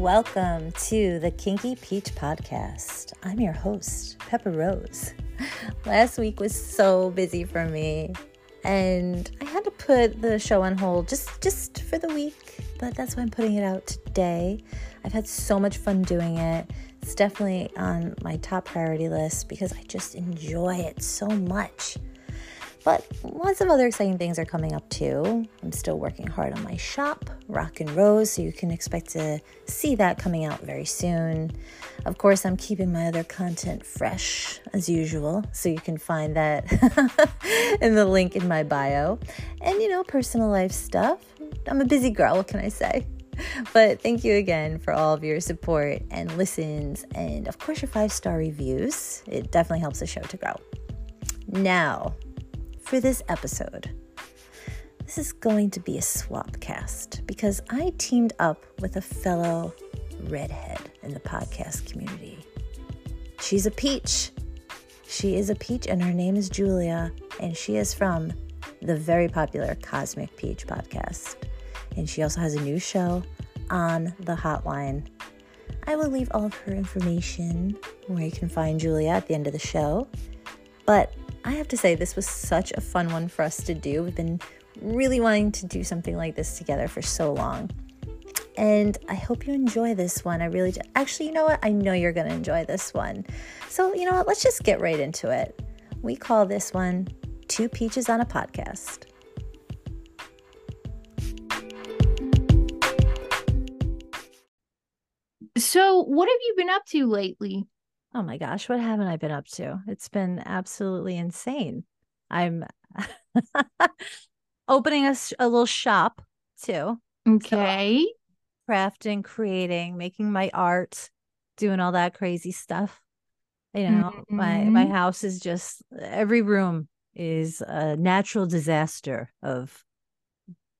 Welcome to the Kinky Peach Podcast. I'm your host, Pepper Rose. Last week was so busy for me, and I had to put the show on hold just just for the week, but that's why I'm putting it out today. I've had so much fun doing it. It's definitely on my top priority list because I just enjoy it so much. But lots of other exciting things are coming up too. I'm still working hard on my shop, Rock and Rose, so you can expect to see that coming out very soon. Of course, I'm keeping my other content fresh as usual, so you can find that in the link in my bio. And you know, personal life stuff. I'm a busy girl, what can I say? But thank you again for all of your support and listens, and of course, your five star reviews. It definitely helps the show to grow. Now, for this episode. This is going to be a swap cast because I teamed up with a fellow redhead in the podcast community. She's a peach. She is a peach, and her name is Julia, and she is from the very popular Cosmic Peach podcast. And she also has a new show on the hotline. I will leave all of her information where you can find Julia at the end of the show. But I have to say, this was such a fun one for us to do. We've been really wanting to do something like this together for so long. And I hope you enjoy this one. I really do. Actually, you know what? I know you're going to enjoy this one. So, you know what? Let's just get right into it. We call this one Two Peaches on a Podcast. So, what have you been up to lately? Oh my gosh, what haven't I been up to? It's been absolutely insane. I'm opening a, a, little shop too. Okay. So crafting, creating, making my art, doing all that crazy stuff. You know, mm-hmm. my my mm-hmm. house is just every room is a natural disaster of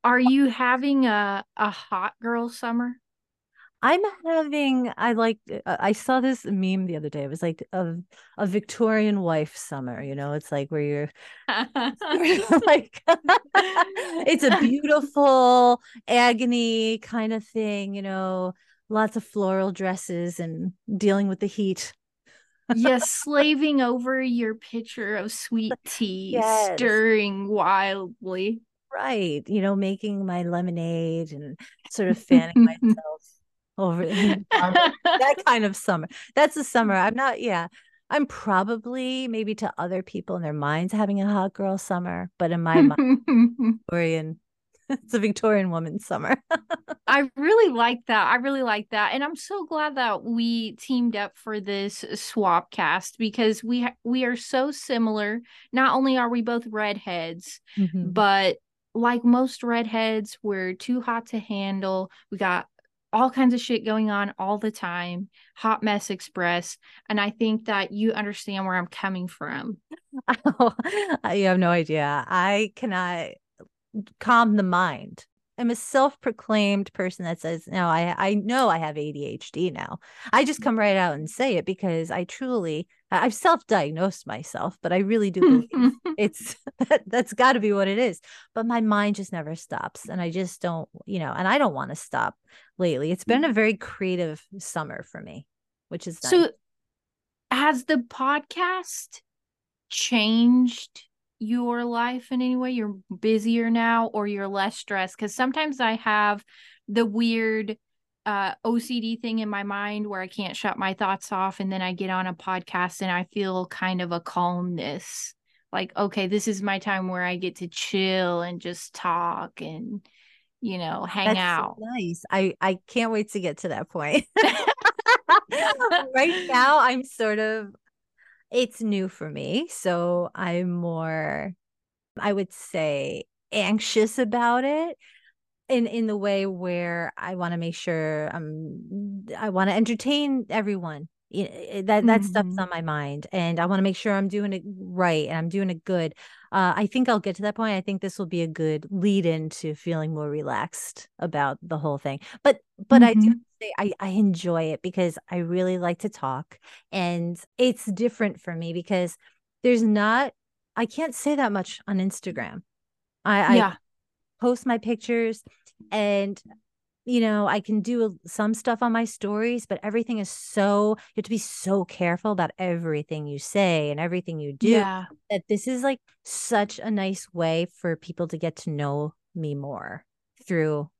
Are you having a a hot girl summer? I'm having I like uh, I saw this meme the other day. It was like a a Victorian wife summer, you know, it's like where you're like it's a beautiful agony kind of thing, you know, lots of floral dresses and dealing with the heat. yes, slaving over your pitcher of sweet tea, yes. stirring wildly. Right. You know, making my lemonade and sort of fanning myself over that kind of summer. That's the summer. I'm not, yeah. I'm probably maybe to other people in their minds having a hot girl summer, but in my mind, Victorian, it's a Victorian woman summer. I really like that. I really like that, and I'm so glad that we teamed up for this swap cast because we ha- we are so similar. Not only are we both redheads, mm-hmm. but like most redheads, we're too hot to handle. We got all kinds of shit going on all the time, hot mess express. And I think that you understand where I'm coming from. Oh, you have no idea. I cannot calm the mind. I'm a self-proclaimed person that says, "No, I I know I have ADHD now." I just come right out and say it because I truly I've self-diagnosed myself, but I really do believe it's that, that's got to be what it is. But my mind just never stops, and I just don't, you know, and I don't want to stop. Lately, it's been a very creative summer for me, which is nice. so. Has the podcast changed your life in any way? You're busier now or you're less stressed? Because sometimes I have the weird uh, OCD thing in my mind where I can't shut my thoughts off. And then I get on a podcast and I feel kind of a calmness. Like, okay, this is my time where I get to chill and just talk and, you know, hang That's out. So nice. I, I can't wait to get to that point. right now, I'm sort of it's new for me. So I'm more, I would say, anxious about it in in the way where I want to make sure um I want to entertain everyone. That that mm-hmm. stuff's on my mind, and I want to make sure I'm doing it right and I'm doing it good. Uh, I think I'll get to that point. I think this will be a good lead into feeling more relaxed about the whole thing. But but mm-hmm. I do say I, I enjoy it because I really like to talk, and it's different for me because there's not I can't say that much on Instagram. I, yeah. I post my pictures and you know, I can do some stuff on my stories, but everything is so, you have to be so careful about everything you say and everything you do. Yeah. That this is like such a nice way for people to get to know me more through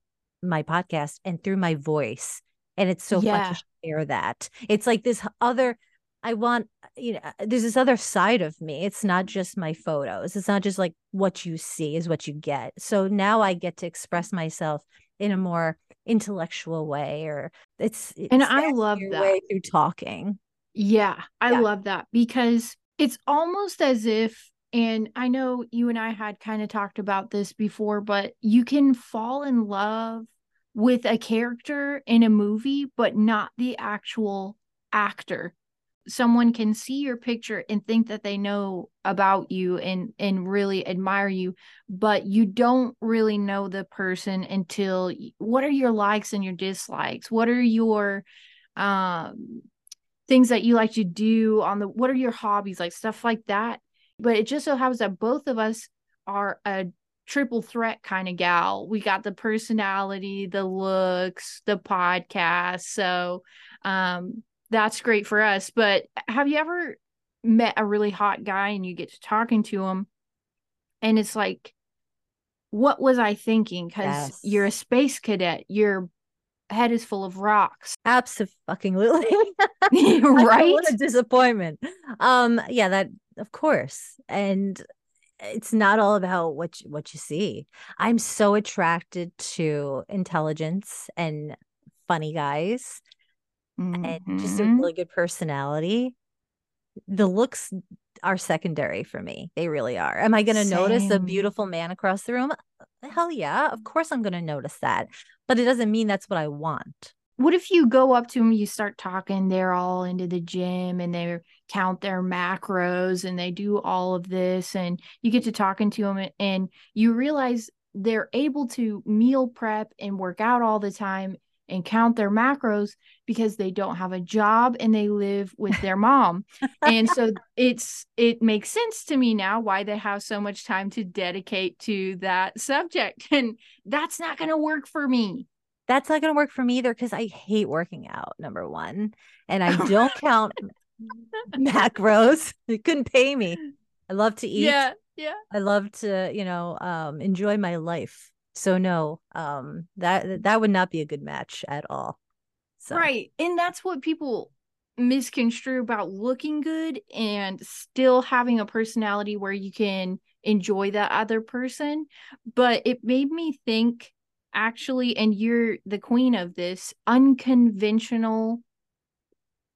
my podcast and through my voice. And it's so Yeah. fun to share that. It's like this other, I want, you know, uh, there's this other side of me. It's not just my photos. It's not just like what you see is what you get. So now I get to express myself in a more intellectual way or it's, it's And I love that. way through talking. Yeah, I Yeah. love that because it's almost as if, and I know you and I had kind of talked about this before, but you can fall in love with a character in a movie, but not the actual actor. Someone can see your picture and think that they know about you and and really admire you, but you don't really know the person until what are your likes and your dislikes? What are your um things that you like to do on the what are your hobbies like stuff like that but it just so happens that both of us are a triple threat kind of gal we got the personality the looks the podcast so um that's great for us but have you ever met a really hot guy and you get to talking to him and it's like what was i thinking because Yes. you're a space cadet your head is full of rocks Absolutely. right what a disappointment. Um, yeah, that of course. And it's not all about what you, what you see. I'm so attracted to intelligence and funny guys and just a Mhm. really good personality. The looks are secondary for me. They really are. Am I going to notice a beautiful man across the room? Hell yeah. Of course I'm going to notice that. But it doesn't mean that's what I want. What if you go up to them, you start talking, they're all into the gym and they count their macros and they do all of this, and you get to talking to them and you realize they're able to meal prep and work out all the time and count their macros because they don't have a job and they live with their mom. and so it's it makes sense to me now why they have so much time to dedicate to that subject. And that's not going to work for me. That's not going to work for me either because I hate working out, number one. And I don't count macros. You couldn't pay me. I love to eat. Yeah, yeah. I love to, you know, um, enjoy my life. So no, um, that that would not be a good match at all. So Right. And that's what people misconstrue about looking good and still having a personality where you can enjoy that other person. But it made me think actually, and you're the queen of this unconventional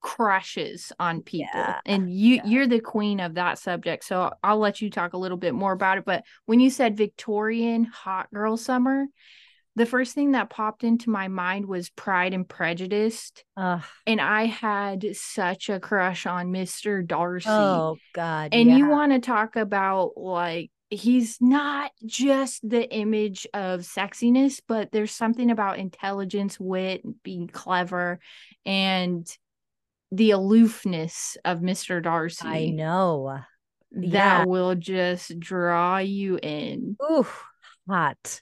crushes on people Yeah, and you yeah. you're the queen of that subject so I'll let you talk a little bit more about it but when you said Victorian hot girl summer the first thing that popped into my mind was Pride and Prejudice Ugh. and I had such a crush on Mr. Darcy. oh God. and you want to talk about like he's not just the image of sexiness, but there's something about intelligence, wit, being clever, and the aloofness of Mr. Darcy. I know. That Yeah. will just draw you in. Ooh, hot.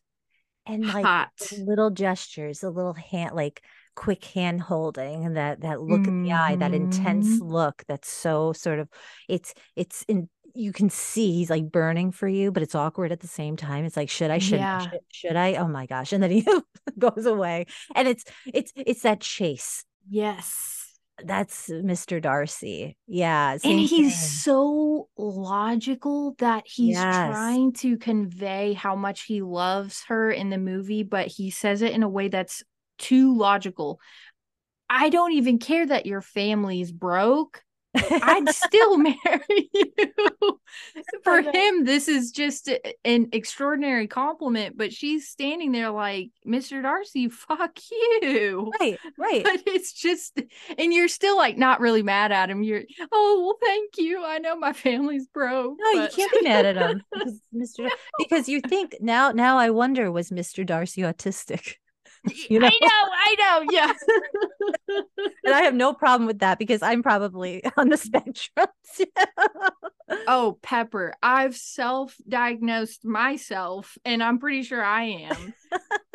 And like Hot. little gestures, the little hand, like quick hand holding, and that that look in the eye, that intense Mhm. look. That's so sort of. It's it's in. You can see he's like burning for you, but it's awkward at the same time. It's like, should I? Should Yeah. should, should I? Oh my gosh! And then he goes away, and it's it's it's that chase. Yes. That's Mr. Darcy. Yeah, and he's thing. so logical that he's Yes. trying to convey how much he loves her in the movie but he says it in a way that's too logical i don't even care that your family's broke i'd still marry you for him this is just an extraordinary compliment but she's standing there like mr darcy fuck you right, right. but it's just and you're still like not really mad at him you're oh well thank you i know my family's broke No, you can't be mad at him because Mr. Dar- because you think now now I wonder was Mr. Darcy autistic? you know? i know i know yeah And I have no problem with that because I'm probably on the spectrum. oh pepper i've self-diagnosed myself and i'm pretty sure i am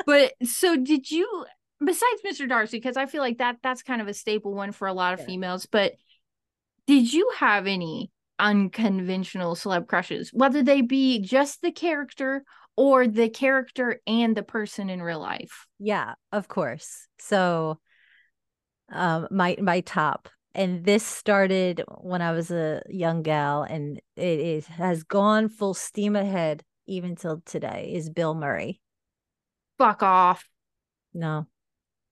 but so did you besides Mr. Darcy, because I feel like that that's kind of a staple one for a lot of Yeah. females. But did you have any unconventional celeb crushes, whether they be just the character or the character and the person in real life? Yeah, of course. So um my my top and this started when I was a young gal and it is has gone full steam ahead even till today is Bill Murray. Fuck off. No.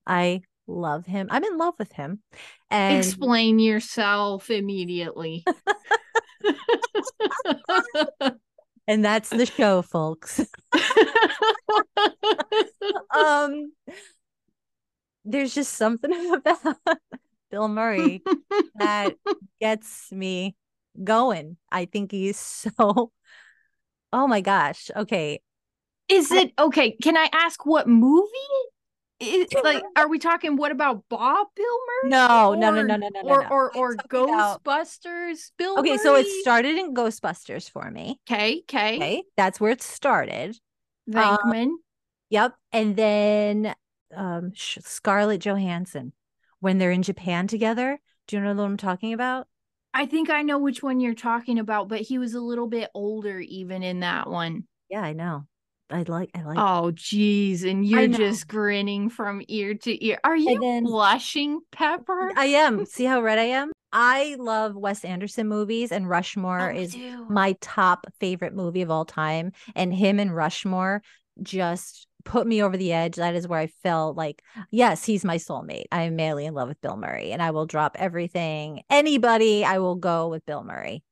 I love him. I'm in love with him. And Explain yourself immediately. and that's the show, folks. um there's just something about Bill Murray that gets me going. I think he's so Oh my gosh. Okay. Is it okay? Can I ask what movie? Is, like, are we talking? What about Bob Bill Murray? No, no, no, no, no, no, no, Or no. or or talking about- Ghostbusters? Bill. Okay, so it started in Ghostbusters for me. Okay, okay. Okay. That's where it started. Venkman. Yep. And then um Scarlett Johansson when they're in Japan together. Do you know what I'm talking about? I think I know which one you're talking about, but he was a little bit older even in that one. Yeah, I know. I like I like Oh, geez, and you're just grinning from ear to ear. Are you then- blushing, Pepper? I am. See how red I am? I love Wes Anderson movies and Rushmore Oh, is dude. my top favorite movie of all time. And him and Rushmore just put me over the edge. That is where I felt like, yes, he's my soulmate. I am madly in love with Bill Murray and I will drop everything. Anybody, I will go with Bill Murray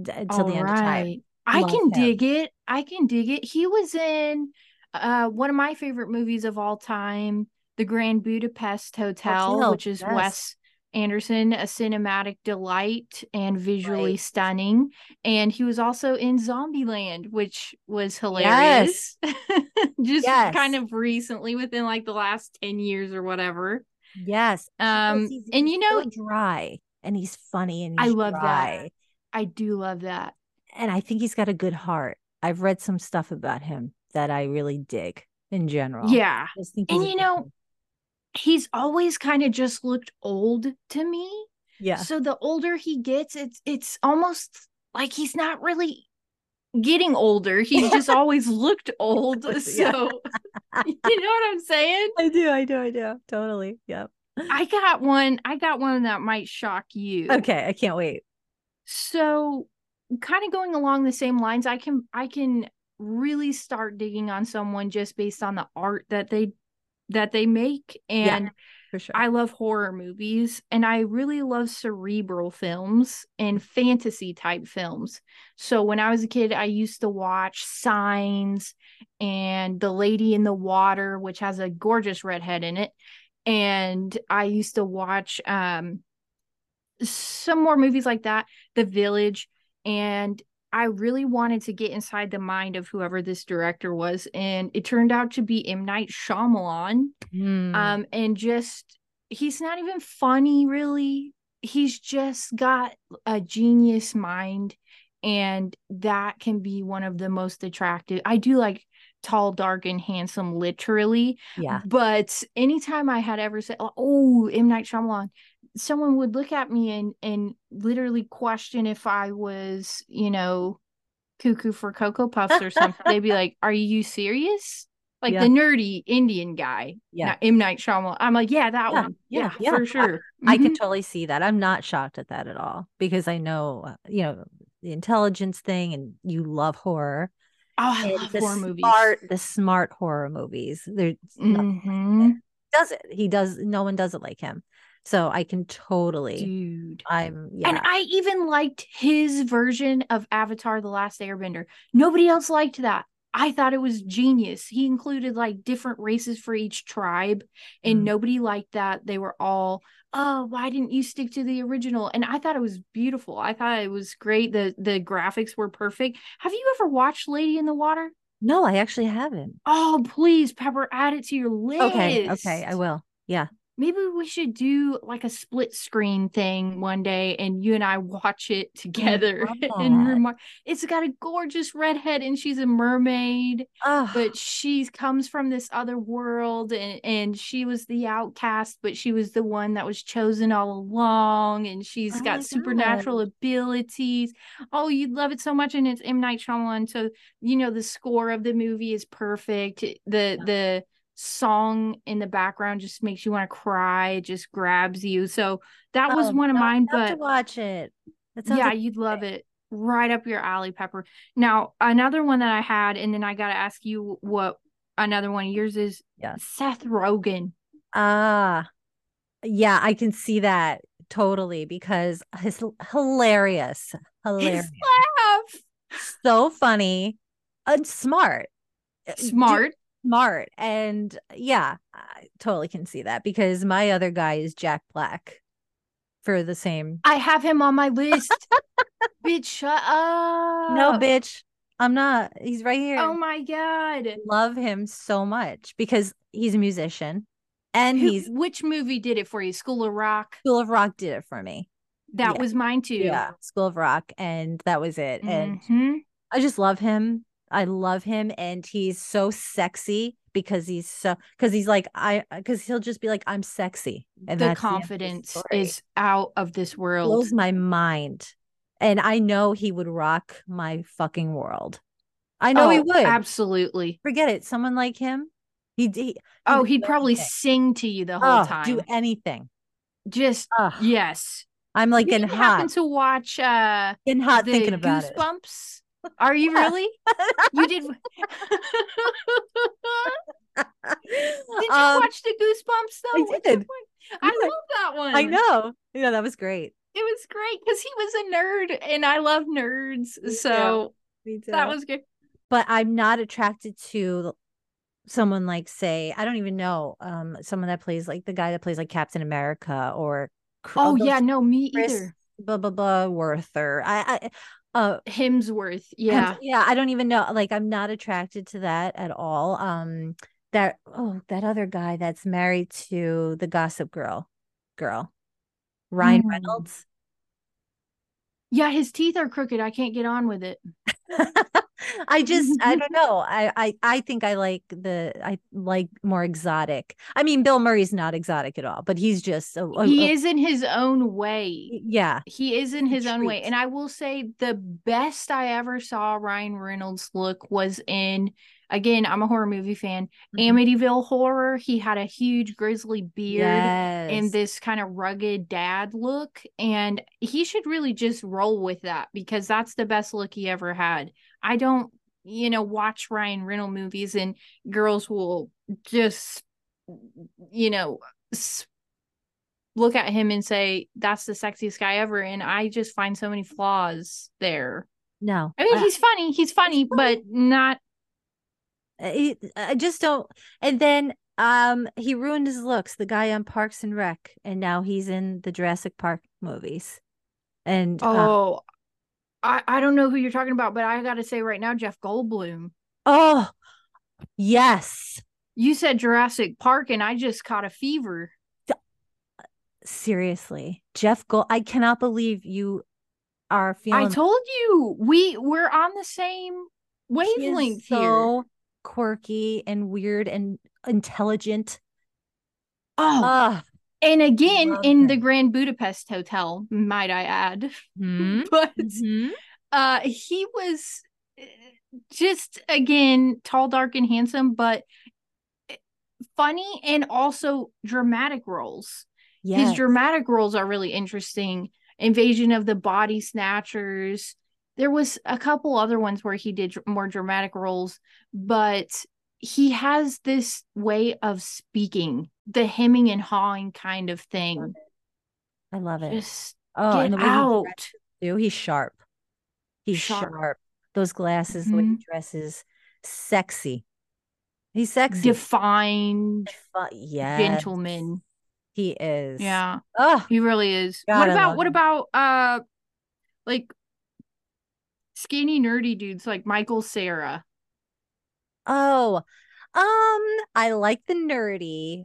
d- until the end of time. I Love can him. dig it. I can dig it. He was in uh one of my favorite movies of all time, The Grand Budapest Hotel, Hotel, which is yes. Wes Anderson, a cinematic delight and visually Right. stunning. And he was also in Zombieland, which was hilarious. Yes. Just Yes. kind of recently, within like the last 10 years or whatever. Yes. Um, he's- and he's you know- so dry and he's funny and I he's love that. I do love that. And I think he's got a good heart. I've read some stuff about him that I really dig in general. Yeah. And you know, guy. he's always kind of just looked old to me. yeah. So the older he gets, it's it's almost like he's not really getting older. He's just always looked old. So you know what I'm saying? I do, I do, I do. Totally. Yep. I got one. I got one that might shock you. Okay, I can't wait. So kind of going along the same lines, I can I can really start digging on someone just based on the art that they that they make Yeah. and For sure. I love horror movies and I really love cerebral films and fantasy type films. So when I was a kid, I used to watch Signs and The Lady in the Water, which has a gorgeous redhead in it. And I used to watch um some more movies like that, The Village, and I really wanted to get inside the mind of whoever this director was, and it turned out to be M. Night Shyamalan Hmm. um and just he's not even funny really he's just got a genius mind and that can be one of the most attractive i do like tall dark and handsome literally yeah. but anytime i had ever said oh m night Shyamalan, someone would look at me and and literally question if i was you know cuckoo for cocoa puffs or something they'd be like are you serious like Yeah. the nerdy indian guy Yeah. M Night Shyamalan. I'm like, yeah, that Yeah, one. yeah, Yeah, for sure. I can Mhm. totally see that. I'm not shocked at that at all because I know, uh, you know, the intelligence thing and you love horror. Oh, I and love the horror movies. smart, the smart horror movies. There's Mhm. does it. He does. No one does it like him. So I can totally. Dude. I'm yeah. And I even liked his version of Avatar The Last Airbender. Nobody else liked that. I thought it was genius. He included like different races for each tribe, and Mm. nobody liked that. They were all, "Oh, why didn't you stick to the original?" And I thought it was beautiful. I thought it was great. the The graphics were perfect. Have you ever watched Lady in the Water? no, I actually haven't. Oh, please, Pepper, add it to your list. Okay, okay, I will. Yeah, maybe we should do like a split screen thing one day and you and I watch it together and remark it's got a gorgeous redhead and she's a mermaid Oh, but she comes from this other world and and she was the outcast but she was the one that was chosen all along and she's Oh got supernatural abilities. Oh you'd love it so much and it's M. Night Shyamalan so you know the score of the movie is perfect. The the song in the background just makes you want to cry it just grabs you so that was one of no, mine but to watch it. Yeah, like- you'd love it. Right up your alley, Pepper. Now, another one that I had, and then I got to ask you what another one of yours is. Yeah. Seth Rogen. Ah, yeah, I can see that totally because his hilarious, hilarious, His laugh. so funny, and smart, Uh, Smart. Smart, and yeah, I totally can see that because my other guy is Jack Black for the same. I have him on my list. Bitch, shut up. No, bitch, I'm not. He's right here. Oh my God. Love him so much because he's a musician and Who- he's which movie did it for you? School of Rock. School of Rock did it for me. That Yeah. was mine too. Yeah, School of Rock, and that was it. And Mhm. I just love him. I love him, and he's so sexy because he's so because he's like I because he'll just be like I'm sexy, and the confidence story. is out of this world. blows my mind, and I know he would rock my fucking world. I know he Oh, would. Absolutely. Forget it. Someone like him, he, he Oh, he'd probably anything. sing to you the whole Oh, time. do anything. Just Ugh, yes. I'm like you happen hot, to watch uh getting hot thinking about it. Are you really? You did Did you Um, watch the Goosebumps though? I did. point? I Yeah. love that one. I know. Yeah, that was great. It was great because he was a nerd and I love nerds. Me So Me that was good. but I'm not attracted to someone like say I don't even know um someone that plays like the guy that plays like Captain America or Cr- Oh yeah, no, me Chris either. blah blah blah Worth or I, I uh Hemsworth. Yeah. yeah I don't even know like I'm not attracted to that at all um that oh that other guy that's married to the Gossip Girl girl Ryan Mm. Reynolds Yeah, his teeth are crooked. I can't get on with it. I just I don't know. I, I I think I like the I like more exotic. I mean, Bill Murray's not exotic at all, but he's just a, a- He is in his own way. yeah. He is in his own way. And I will say the best I ever saw Ryan Reynolds look was in again, I'm a horror movie fan. Mhm. Amityville Horror. He had a huge grizzly beard and this kind of rugged dad look. And he should really just roll with that because that's the best look he ever had. I don't, you know, watch Ryan Reynolds movies and girls will just, you know, s- look at him and say, that's the sexiest guy ever. And I just find so many flaws there. no. I mean, I- he's funny. He's funny, but not. I, I just don't. And then um he ruined his looks. The guy on Parks and Rec, and now he's in the Jurassic Park movies. And uh, Oh, I, I don't know who you're talking about, but I got to say right now, Jeff Goldblum. oh yes, You said Jurassic Park, and I just caught a fever. seriously, Jeff Gold. I cannot believe you are feeling. I told you we we're on the same wavelength here. so quirky and weird and intelligent. Oh, Ah, and again in the. Grand Budapest Hotel, might I add. hmm, But mhm. uh, he was uh, just again tall, dark, and handsome, but eh, funny and also dramatic roles. His dramatic roles are really interesting. Invasion of the Body Snatchers. There was a couple other ones where he did more dramatic roles, but he has this way of speaking, the hemming and hawing kind of thing. I love it. Just Oh, get and the way out. dresses, too. He's sharp. He's Sharp. sharp. Those glasses, the way he dresses, sexy. He's sexy. Defined Fu- yes, gentleman. he is. Yeah, Oh, he really is. God, what about what him. about uh like skinny nerdy dudes like Michael Cera? Oh, um, I like the nerdy.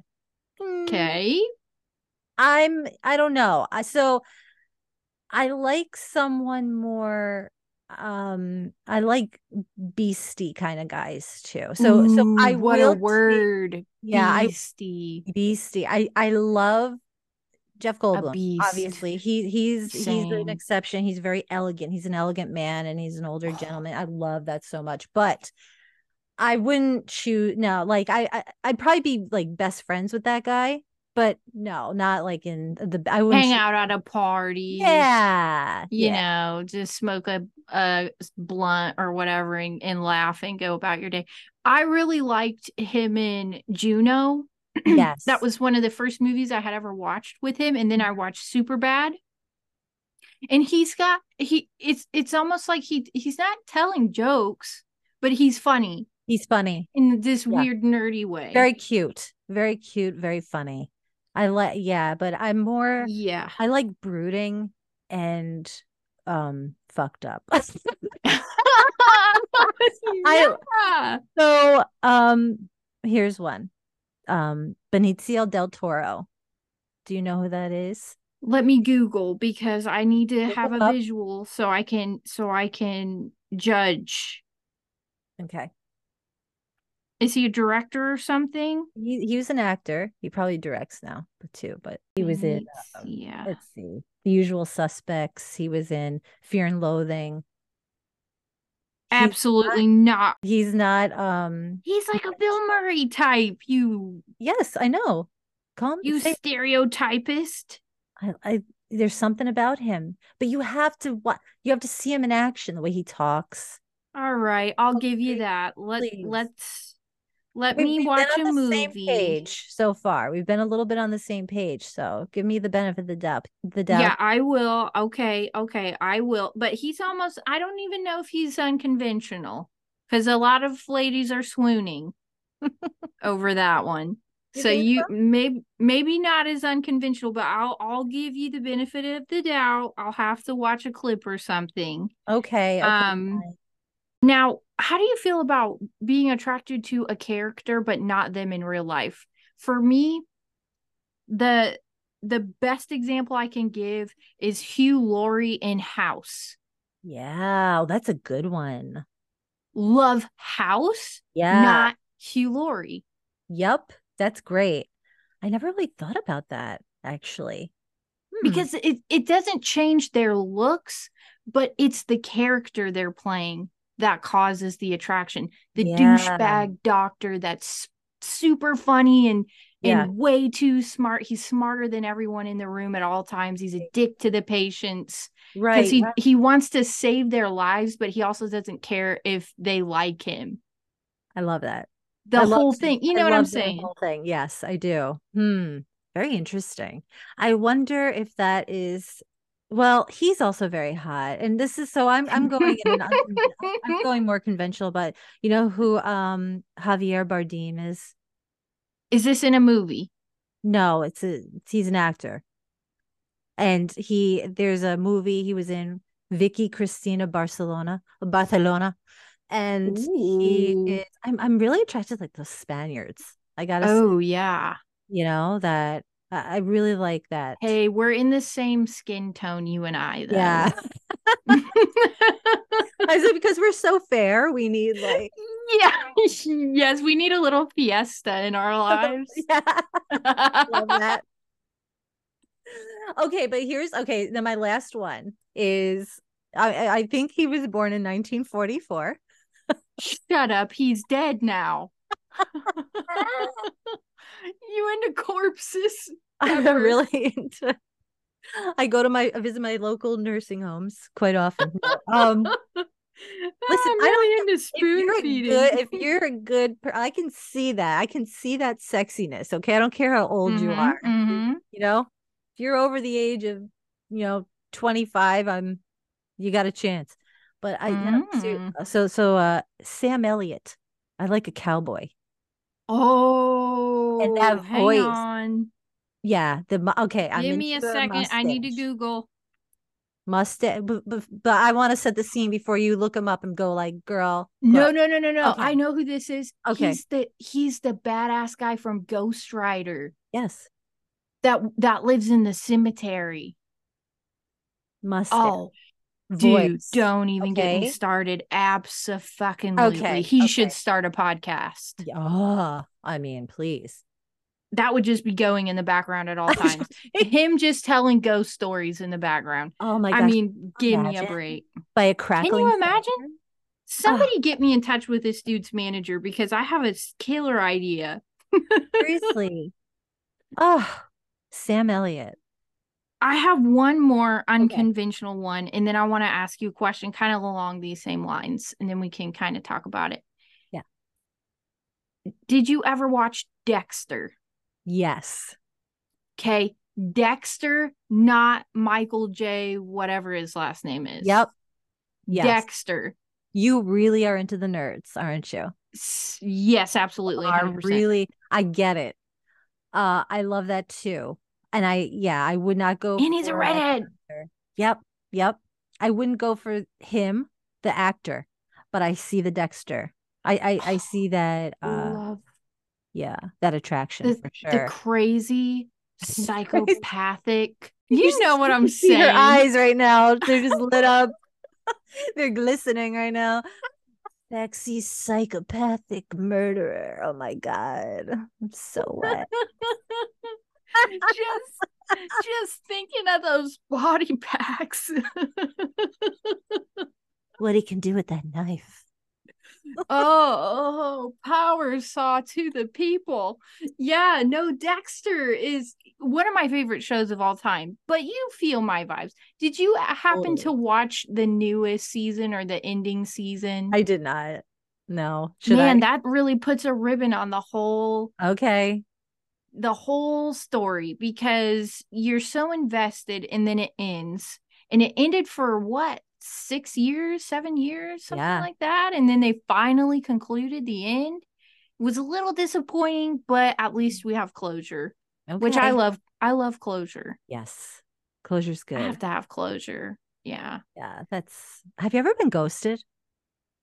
Mm, Okay. I'm I don't know. I so I like someone more um I like beastie kind of guys too. So Ooh, so I what will a word. Take, yeah, beastie. I, beastie. I I love Jeff Goldblum. Obviously, he he's Same. he's an exception. He's very elegant. He's an elegant man, and he's an older gentleman. I love that so much. But I wouldn't choose. No, like I, I I'd probably be like best friends with that guy. But no, not like in the. I would hang out at a party. Yeah, you yeah. know, just smoke a a blunt or whatever and, and laugh and go about your day. I really liked him in Juno Yes. that was one of the first movies I had ever watched with him. And then I watched Superbad. And he's got he it's it's almost like he he's not telling jokes, but he's funny. He's funny. In this yeah. weird nerdy way. Very cute. Very cute, very funny. I like yeah, but I'm more yeah. I like brooding and um fucked up. yeah. I so um here's one um Benicio del Toro. Do you know who that is? Let me Google because I need to have a up. visual so I can so I can judge. Okay. Is he a director or something? He he was an actor. He probably directs now, too. But he was in. Um, yeah. Let's see. The Usual Suspects. He was in Fear and Loathing. Absolutely not, not. He's not um He's like a Bill Murray type. You Yes, I know. Come you say, stereotypist. I, I there's something about him. But you have to what you have to see him in action, the way he talks. All right, I'll okay. give you that. Let Please. let's let me watch a movie. page so far. We've been a little bit on the same page, so give me the benefit of the doubt. The doubt. Yeah, I will. Okay, okay, I will. But he's almost. I don't even know if he's unconventional because a lot of ladies are swooning over that one. You so you so? maybe maybe not as unconventional, but I'll I'll give you the benefit of the doubt. I'll have to watch a clip or something. Okay. okay um. Fine. Now, how do you feel about being attracted to a character but not them in real life? For me, the the best example I can give is Hugh Laurie in House. Yeah, that's a good one. Love House, yeah, not Hugh Laurie. Yep, that's great. I never really thought about that actually. Hmm. Because it it doesn't change their looks, but it's the character they're playing that causes the attraction. The yeah. douchebag doctor that's super funny and yeah. and way too smart. He's smarter than everyone in the room at all times. He's a dick to the patients. Right. Because he, he wants to save their lives, but he also doesn't care if they like him. I love that. The I whole thing. You know I what I'm saying? The whole thing. Yes, I do. Hmm. Very interesting. I wonder if that is well, he's also very hot, and this is so I'm I'm going in an, I'm going more conventional, but you know who um Javier Bardem is? Is this in a movie? No, it's a he's an actor, and he there's a movie he was in Vicky Cristina Barcelona Barcelona, and Ooh. he is I'm I'm really attracted to like the Spaniards. I gotta. Oh say, yeah. You know that I really like that. Hey, we're in the same skin tone, you and I. Though. Yeah. I said because we're so fair, we need like yeah, yes, we need a little fiesta in our lives. yeah, love that. Okay, but here's okay. Then my last one is I I think he was born in 1944. Shut up, he's dead now. you into corpses? I'm really into. I go to my I visit my local nursing homes quite often. Um, listen, I'm really I don't into spoon if feeding. Good, if you're a good, I can see that. I can see that sexiness. Okay, I don't care how old mm-hmm, you are. Mm-hmm. You know, if you're over the age of you know 25, I'm you got a chance. But I mm. so so uh Sam Elliott. I like a cowboy. Oh, and that oh, voice. On. Yeah, the okay. Give I'm me a second. Mustache. I need to Google mustache, but, but, but I want to set the scene before you look him up and go like, "Girl." No, no, no, no, no. Okay. I know who this is. Okay, he's the he's the badass guy from Ghost Rider. Yes. that that lives in the cemetery. Mustache. Oh, dude, don't even get me okay? started. Absolutely. Okay, He okay. should start a podcast. Oh, I mean, please. That would just be going in the background at all times. Him just telling ghost stories in the background. Oh my gosh. I mean, give me a break. by a crackling. Can you imagine? fire? Somebody get me in touch with this dude's manager because I have a killer idea. Seriously. Oh, Sam Elliott. I have one more unconventional one, and then I want to ask you a question kind of along these same lines, and then we can kind of talk about it. Yeah. Did you ever watch Dexter? Yes. Okay. Dexter, not Michael J. whatever his last name is. Yep. Yes. Dexter. You really are into the nerds, aren't you? S- Yes, absolutely. Are 100%. really I get it. Uh I love that too. And I yeah, I would not go And he's a redhead. Yep. Yep. I wouldn't go for him, the actor, but I see the Dexter. I I, I see that uh Love yeah, that attraction the, for sure. crazy, Crazy. psychopathic. You know what I'm saying. Her eyes right now. They're just lit up. They're glistening right now. Sexy psychopathic murderer. Oh my god. I'm so wet. just just thinking of those body packs. What he can do with that knife. oh, oh, power saw to the people. Yeah, no, Dexter is one of my favorite shows of all time. But you feel my vibes. Did you happen to watch the newest season or the ending season? I did not. No. Should Man, I? that really puts a ribbon on the whole okay. The whole story because you're so invested and then it ends. And it ended for what? Six years, seven years, something Yeah. like that. And then they finally concluded the end. It was a little disappointing, but at least we have closure, Okay. which I love. I love closure. Yes. Closure's good. I have to have closure. Yeah. yeah. That's have you ever been ghosted?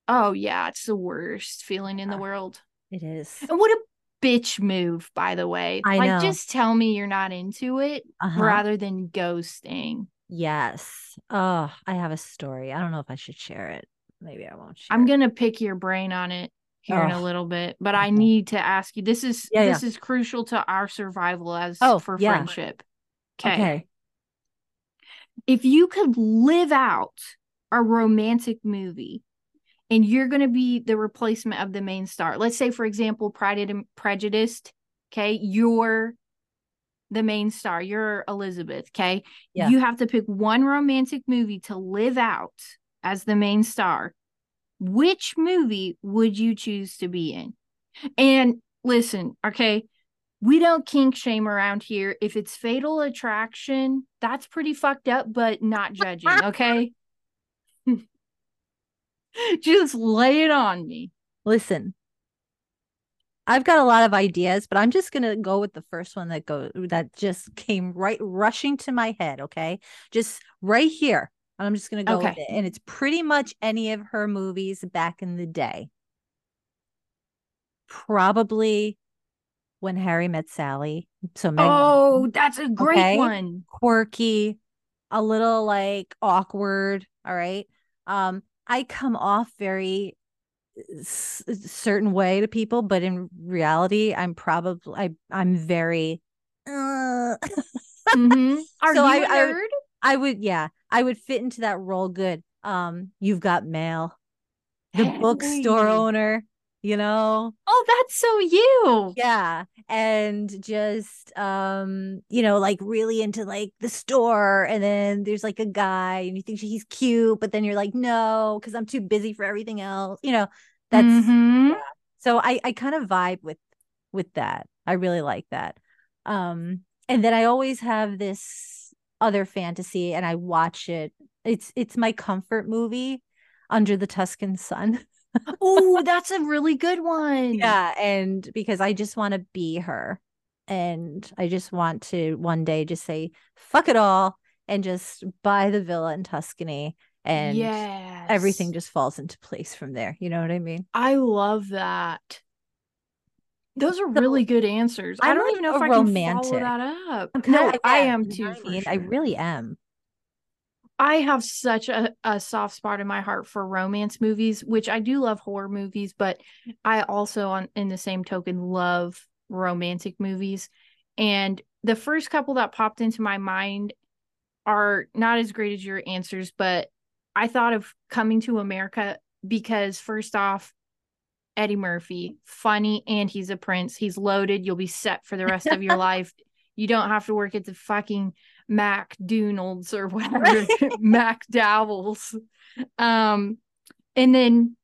Oh, yeah. It's the worst feeling in the ah, world. It is. And what a bitch move, by the way. I like, know. just tell me you're not into it Uh-huh. rather than ghosting. Yes. Oh, I have a story. I don't know if I should share it. Maybe I won't share. I'm gonna pick your brain on it here in a little bit, but I need to ask you. This is Yeah, this is crucial to our survival as Oh, for yeah. friendship. Okay. Okay. If you could live out a romantic movie and you're going to be the replacement of the main star. Let's say for example Pride and Prejudiced, okay? You're the main star. You're Elizabeth, okay? Yeah. You have to pick one romantic movie to live out as the main star. Which movie would you choose to be in? And listen, okay, we don't kink shame around here. If it's fatal attraction, that's pretty fucked up, but not judging, okay? Just lay it on me. Listen. I've got a lot of ideas, but I'm just gonna go with the first one that go that just came right rushing to my head. Okay, just right here. And I'm just gonna go with it, and it's pretty much any of her movies back in the day. Probably when Harry met Sally. So Meg Oh, that's a great Okay. one. quirky, a little like awkward. All right. Um, I come off very s- certain way to people, but in reality, I'm probably I I'm very. Uh, Mhm. Are So you I- a I would-? I would, yeah, I would fit into that role good. Um, you've got mail, the bookstore owner, you know, Oh, that's so you. yeah and just um you know like really into like the store and then there's like a guy and you think he's cute but then you're like no because i'm too busy for everything else you know? That's Mhm. so i i kind of vibe with with that. I really like that. Um and then i always have this other fantasy and i watch it. It's it's my comfort movie under the tuscan sun Oh, that's a really good one. yeah and because i just want to be her and i just want to one day just say fuck it all and just buy the villa in tuscany and yes. everything just falls into place from there you know what i mean I love that. Those are So, really good answers. I don't like even know if I can follow romantic. that up. No, I yeah, am too. I mean? I really am. I have such a, a soft spot in my heart for romance movies, which I do love horror movies, but I also on in the same token love romantic movies. And the first couple that popped into my mind are not as great as your answers, but I thought of coming to America because first off, Eddie Murphy, funny and he's a prince. He's loaded. You'll be set for the rest of your life. You don't have to work at the fucking McDonald's or whatever, McDowell's. Um, and then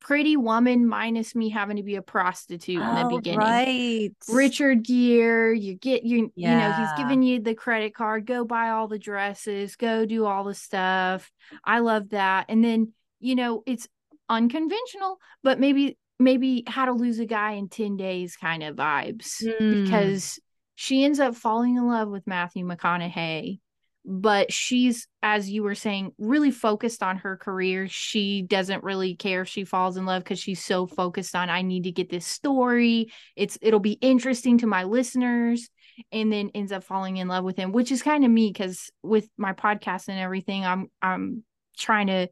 Pretty Woman minus me having to be a prostitute in the Oh, beginning. right. Richard Gere, you get you you know, he's giving you the credit card, go buy all the dresses, go do all the stuff. I love that. And then, you know, it's unconventional, but maybe maybe how to lose a guy in 10 days kind of vibes Mm. because she ends up falling in love with Matthew McConaughey. But she's, as you were saying, really focused on her career. She doesn't really care if she falls in love because she's so focused on I need to get this story. It's it'll be interesting to my listeners, and then ends up falling in love with him, which is kind of me because with my podcast and everything, I'm I'm trying to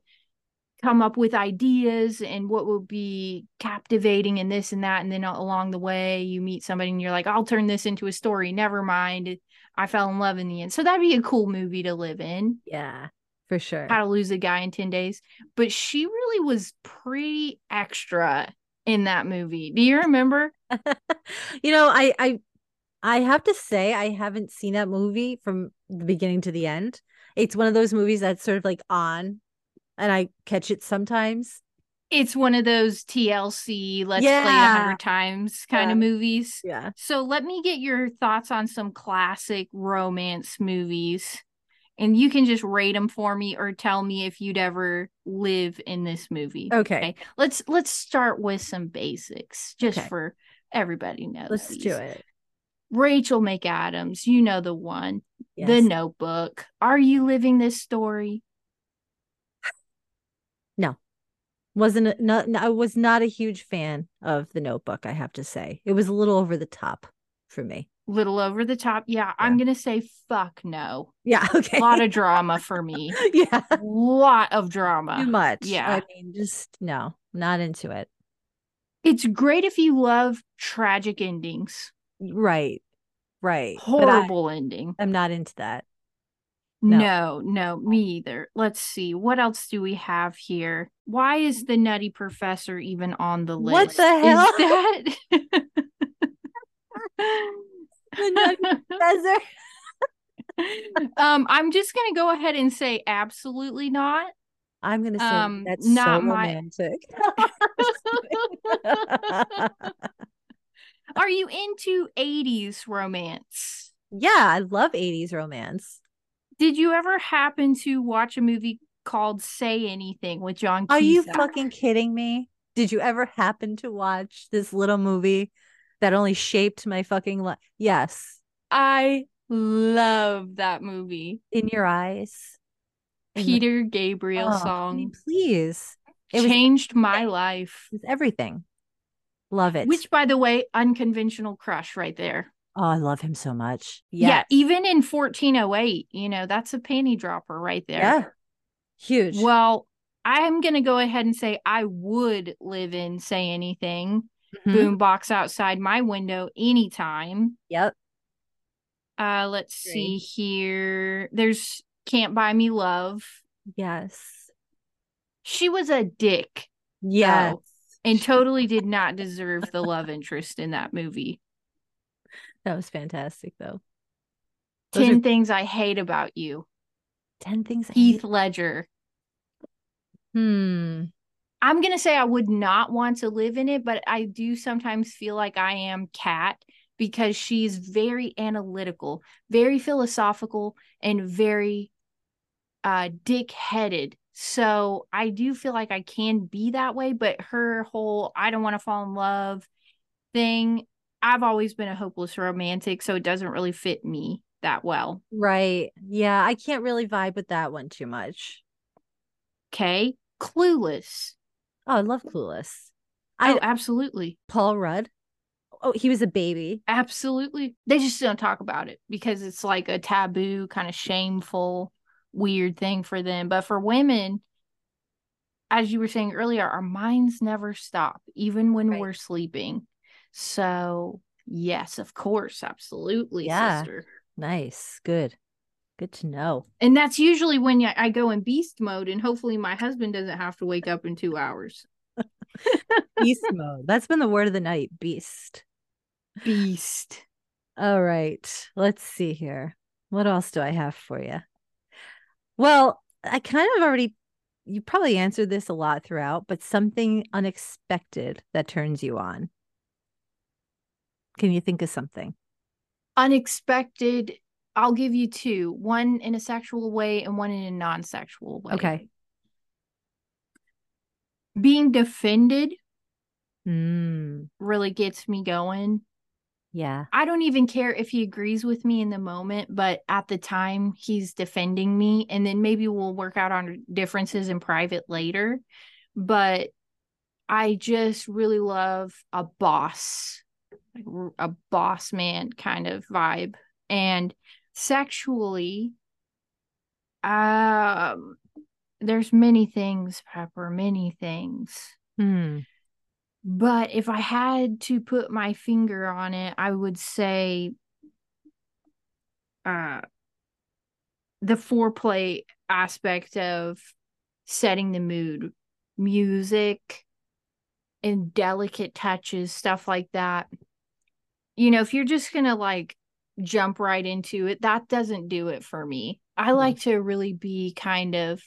come up with ideas and what will be captivating and this and that and then along the way you meet somebody and you're like I'll turn this into a story. Never mind. I fell in love in the end. So that'd be a cool movie to live in. Yeah, for sure. how to lose a guy in 10 days. But she really was pretty extra in that movie. Do you remember? You know, I I I have to say I haven't seen that movie from the beginning to the end. It's one of those movies that's sort of like on and I catch it sometimes. it's one of those TLC let's play it a Yeah. hundred times kind Yeah. of movies Yeah. So let me get your thoughts on some classic romance movies. And you can just rate them for me or tell me if you'd ever live in this movie. Okay. Let's let's start with some basics just Okay. for everybody knows. Let's these. do it. Rachel McAdams, you know the one. Yes. The Notebook. Are you living this story? No, wasn't a- not I was not a huge fan of the notebook, I have to say. It was a little over the top for me. Little over the top. Yeah, I'm gonna say fuck no. Yeah, okay. A lot of drama for me. yeah. lot of drama. Too much. yeah. I mean, just no, not into it. It's great if you love tragic endings. Right. Right. But I, Horrible ending. I'm not into that. No. No. no, me either. Let's see. What else do we have here? Why is the Nutty Professor even on the list? What the hell? Is that? The Nutty Professor. um, I'm just gonna go ahead and say absolutely not. I'm gonna say Um, that's not so my- romantic. Are you into 80s romance? yeah, I love 80s romance. Did you ever happen to watch a movie called Say Anything with John Are you fucking kidding me? Did you ever happen to watch this little movie that only shaped my fucking life? Yes. I love that movie. In your eyes. Peter Gabriel Oh, I song mean, please. It was, changed my life. was everything. Love it. Which, by the way, unconventional crush right there. Oh, I love him so much. Yeah, Yes. even in 1408, you know, that's a panty dropper right there. Yeah. Huge. Well, I'm going to go ahead and say I would live in Say Anything, Mhm. boombox outside my window anytime. Yep. Uh, let's Agree. see here. There's Can't Buy Me Love. Yes. She was a dick Yes. and totally did not deserve the love interest in that movie. That was fantastic, though. Those 10 are Things I Hate About You. 10 things. I Heath hate. Ledger. Hmm. I'm going to say I would not want to live in it, but I do sometimes feel like I am Kat because she's very analytical, very philosophical, and very uh dick-headed. So I do feel like I can be that way, but her whole I don't want to fall in love thing, I've always been a hopeless romantic, so it doesn't really fit me that well. Right. Yeah. I can't really vibe with that one too much. Okay. Clueless. Oh, I love Clueless. Oh, I absolutely. Paul Rudd. Oh, he was a baby. Absolutely. They just don't talk about it because it's like a taboo, kind of shameful, weird thing for them. But for women, as you were saying earlier, our minds never stop, even when Right. we're sleeping. So, yes, of course, absolutely, Yeah. sister. Nice. Good. Good to know. And that's usually when I go in beast mode, and hopefully my husband doesn't have to wake up in two hours. Beast mode. That's been the word of the night. Beast. Beast. All right. Let's see here. What else do I have for you? Well, I kind of already, you probably answered this a lot throughout, but something unexpected that turns you on. Can you think of something? Unexpected. I'll give you two one in a sexual way and one in a non sexual way. Okay. Being defended Mm, really gets me going. yeah. I don't even care if he agrees with me in the moment, but at the time he's defending me, and then maybe we'll work out on differences in private later. But I just really love a boss, like a boss man kind of vibe. And sexually, um, there's many things, Pepper, many things. Hmm. But if I had to put my finger on it, I would say uh the foreplay aspect of setting the mood, music and delicate touches, stuff like that. You know, if you're just going to like jump right into it, that doesn't do it for me. I like to really be kind of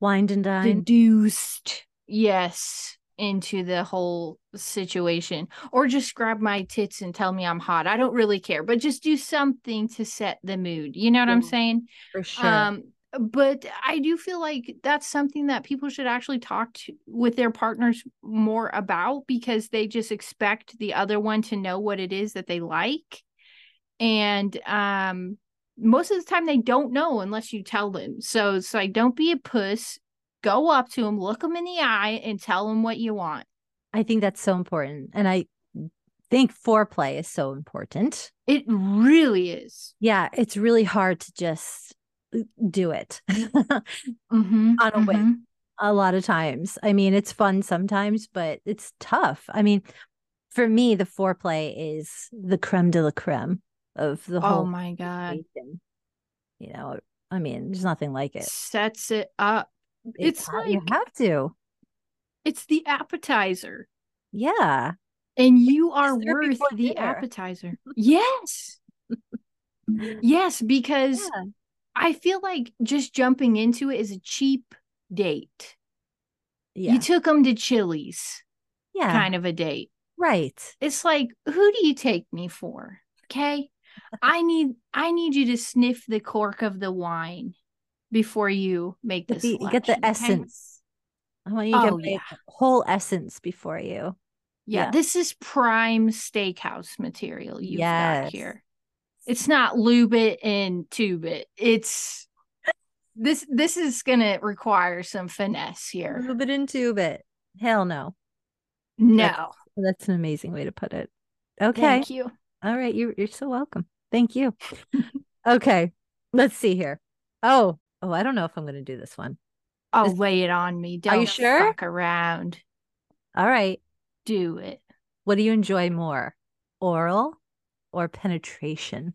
Wined and deduced yes into the whole situation. Or just grab my tits and tell me i'm hot. I don't really care but just do something to set the mood. You know what i'm saying? For sure. um but i do feel like that's something that people should actually talk to with their partners more about because they just expect the other one to know what it is that they like and um most of the time they don't know unless you tell them so it's like don't be a puss go up to them look them in the eye and tell them what you want I think that's so important. And I think foreplay is so important. it really is Yeah. It's really hard to just do it mm-hmm, On a whim. a lot of times. I mean, it's fun sometimes, but it's tough. I mean, for me, the foreplay is the creme de la creme of the whole. oh my god situation. You know, I mean, there's nothing like it. sets it up it's ha- you have to. it's the appetizer Yeah. and you are worth the dinner. appetizer yes yes because Yeah. I feel like just jumping into it is a cheap date Yeah. you took them to chili's yeah. kind of a date Right. it's like who do you take me for okay i need i need you to sniff the cork of the wine before you make the, get the selection, okay? essence. I want you to Oh, get yeah. whole essence before you. yeah, yeah. this is prime steakhouse material you've Yes. got here it's not lube it and tube it it's this this is gonna require some finesse here Move it and tube it. Hell no. no That's an amazing way to put it. Okay. thank you All right. You're you're so welcome. Thank you. okay. Let's see here. Oh, oh, I don't know if I'm gonna do this one. oh This- lay it on me don't Are you sure? fuck around All right. do it What do you enjoy more? Oral or penetration?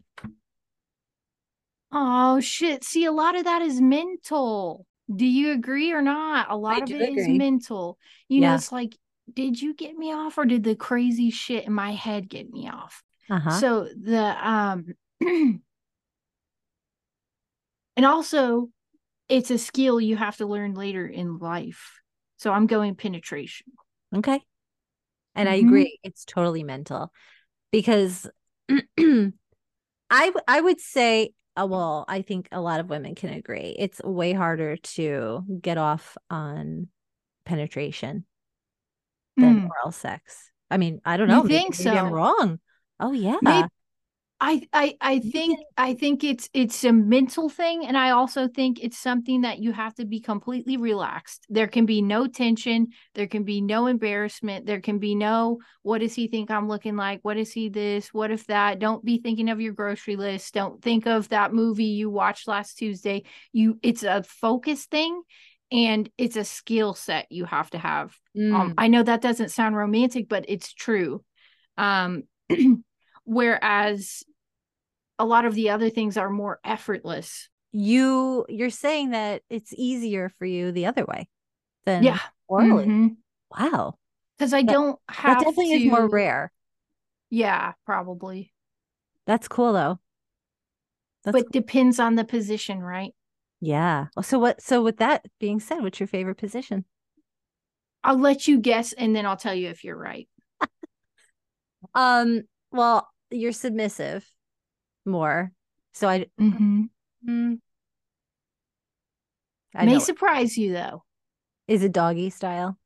Oh shit. See, a lot of that is mental. Do you agree or not? A lot of do it is agree. mental. You know, it's like, did you get me off or did the crazy shit in my head get me off? Uh-huh. So the um and also it's a skill you have to learn later in life. So I'm going penetration. Okay. And I Mhm. agree. It's totally mental because I I would say uh, well, I think a lot of women can agree. It's way harder to get off on penetration than Mm. oral sex. I mean, I don't You know. maybe- think maybe I'm wrong. Oh yeah. Maybe I I I think I think it's it's a mental thing and I also think it's something that you have to be completely relaxed. There can be no tension, there can be no embarrassment, there can be no what does he think I'm looking like? What is he this? What if that? Don't be thinking of your grocery list. Don't think of that movie you watched last Tuesday. You it's a focus thing and it's a skill set you have to have. Mm. Um I know that doesn't sound romantic but it's true. Um whereas a lot of the other things are more effortless. You you're saying that it's easier for you the other way than yeah. orally mm-hmm. wow. Because i that, don't have that definitely to... is more rare. Yeah probably. That's cool though. That's but cool. depends on the position right? Yeah. So what so with that being said what's your favorite position? I'll let you guess and then i'll tell you if you're right. Um well you're submissive more. So I mm-hmm. mm, I may surprise you though. Is it doggy style?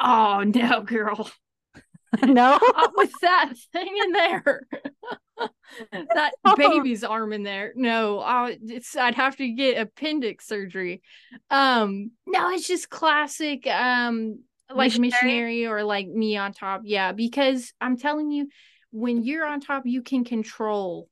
Oh no, girl. no, Not with that thing in there. that baby's arm in there. No, I, it's I'd have to get appendix surgery. Um, no, it's just classic. Um, like missionary? missionary or like me on top. Yeah, because I'm telling you, when you're on top, you can control.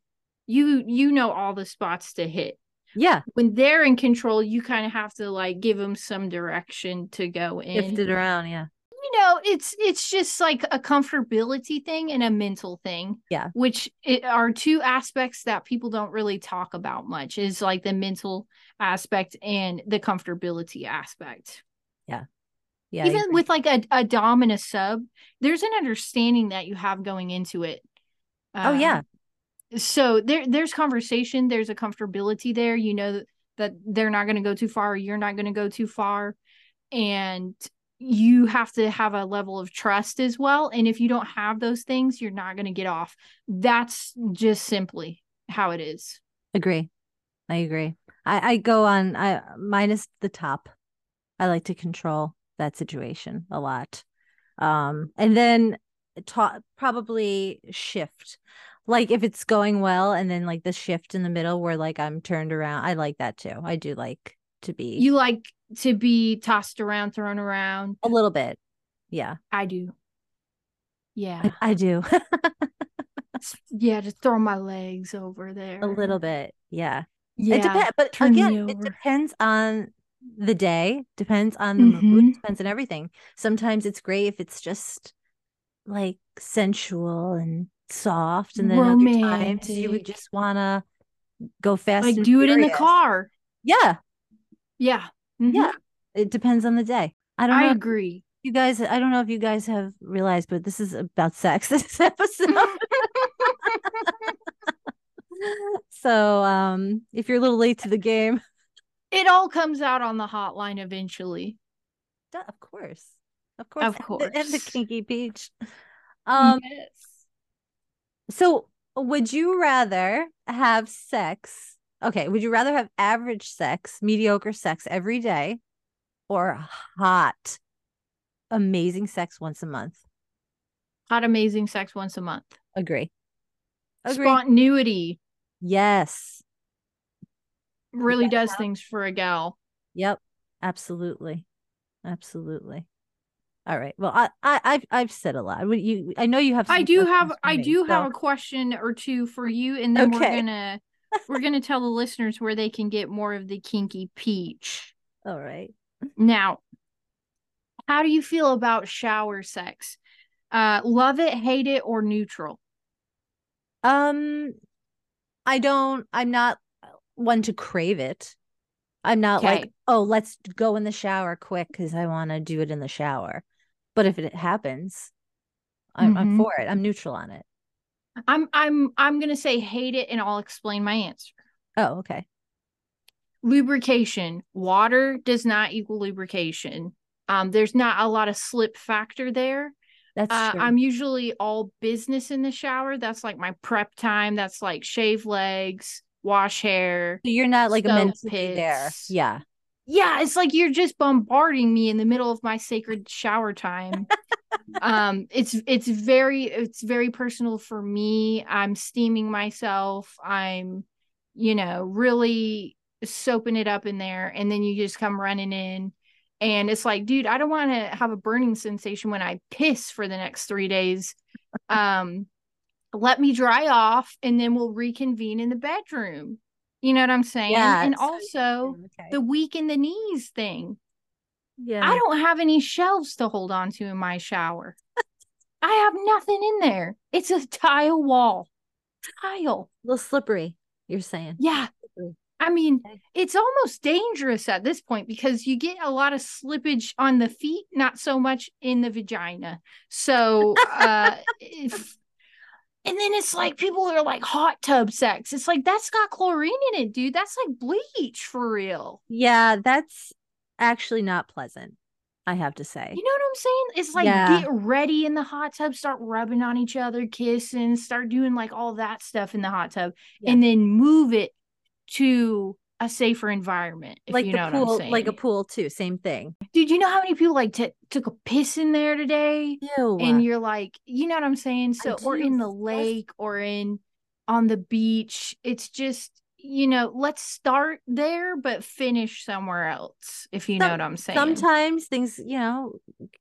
You you know all the spots to hit. Yeah. When they're in control, you kind of have to like give them some direction to go in. Shift it around, yeah. You know, it's it's just like a comfortability thing and a mental thing. Yeah. Which it are two aspects that people don't really talk about much is like the mental aspect and the comfortability aspect. Yeah. Yeah. Even with like a, a dom and a sub, there's an understanding that you have going into it. oh yeah. Um, so there there's conversation, there's a comfortability there. You know that they're not going to go too far, you're not going to go too far. And you have to have a level of trust as well. And if you don't have those things, you're not going to get off. That's just simply how it is. Agree. I agree. I, I go on I minus the top. I like to control that situation a lot. Um, and then ta- probably shift. Like if it's going well and then like the shift in the middle where like I'm turned around. I like that too. I do like to be You like to be tossed around, thrown around. A little bit. Yeah. I do. Yeah. I, I do. yeah, just throw my legs over there. A little bit. Yeah. Yeah. It depends, but again, it depends on the day, depends on the mm-hmm. mood, depends on everything. Sometimes it's great if it's just like sensual and soft, and then Romantic. other times you would just want to go fast. Like do furious. it in the car. Yeah, yeah, mm-hmm. yeah. It depends on the day. I don't. I agree. You guys, I don't know if you guys have realized, but this is about sex. This episode. so, um, if you're a little late to the game, it all comes out on the hotline eventually. Of course. Of course. Of course. And the, and the kinky peach. Um yes. so would you rather have sex? Okay, would you rather have average sex, mediocre sex every day, or hot, amazing sex once a month? Hot, amazing sex once a month. Agree. Agree. Spontaneity. Yes really yeah. does things for a gal. Yep, absolutely, absolutely. All right. Well, I, I I've I've said a lot. You, I know you have. I do have I me, do so. have a question or two for you, and then okay. we're gonna we're gonna tell the listeners where they can get more of the kinky peach. All right. Now, how do you feel about shower sex? Uh, love it, hate it, or neutral? Um, I don't. I'm not one to crave it. I'm not okay. like, oh, let's go in the shower quick because I want to do it in the shower. But if it happens, I'm, mm-hmm. I'm for it. I'm neutral on it. I'm I'm I'm gonna say hate it, and I'll explain my answer. Oh, okay. Lubrication. Water does not equal lubrication. Um, there's not a lot of slip factor there. That's uh, I'm usually all business in the shower. That's like my prep time. That's like shave legs, wash hair. So you're not like a mentally there. Yeah. yeah, it's like you're just bombarding me in the middle of my sacred shower time. um it's it's very it's very personal for me. I'm steaming myself. I'm you know, really soaping it up in there and then you just come running in and it's like, dude, I don't want to have a burning sensation when I piss for the next 3 days. Um let me dry off and then we'll reconvene in the bedroom. You know what I'm saying? Yeah. and also okay. the weak in the knees thing. yeah. I don't have any shelves to hold on to in my shower. I have nothing in there. It's a tile wall. Tile. a little slippery, you're saying. Yeah. I mean, it's almost dangerous at this point because you get a lot of slippage on the feet, not so much in the vagina. So, uh, if, and then it's like people are like hot tub sex. It's like that's got chlorine in it, dude. That's like bleach for real. Yeah, that's actually not pleasant, I have to say. You know what I'm saying? It's like Yeah. get ready in the hot tub, start rubbing on each other, kissing, start doing like all that stuff in the hot tub, Yeah. and then move it to a safer environment. If like you the know what I'm pool, saying. like a pool too, same thing. Dude, you know how many people like t- took a piss in there today? Ew. And you're like, you know what I'm saying? So, or in the lake or in on the beach. It's just, you know, let's start there, but finish somewhere else, if you know what I'm saying. Sometimes things, you know,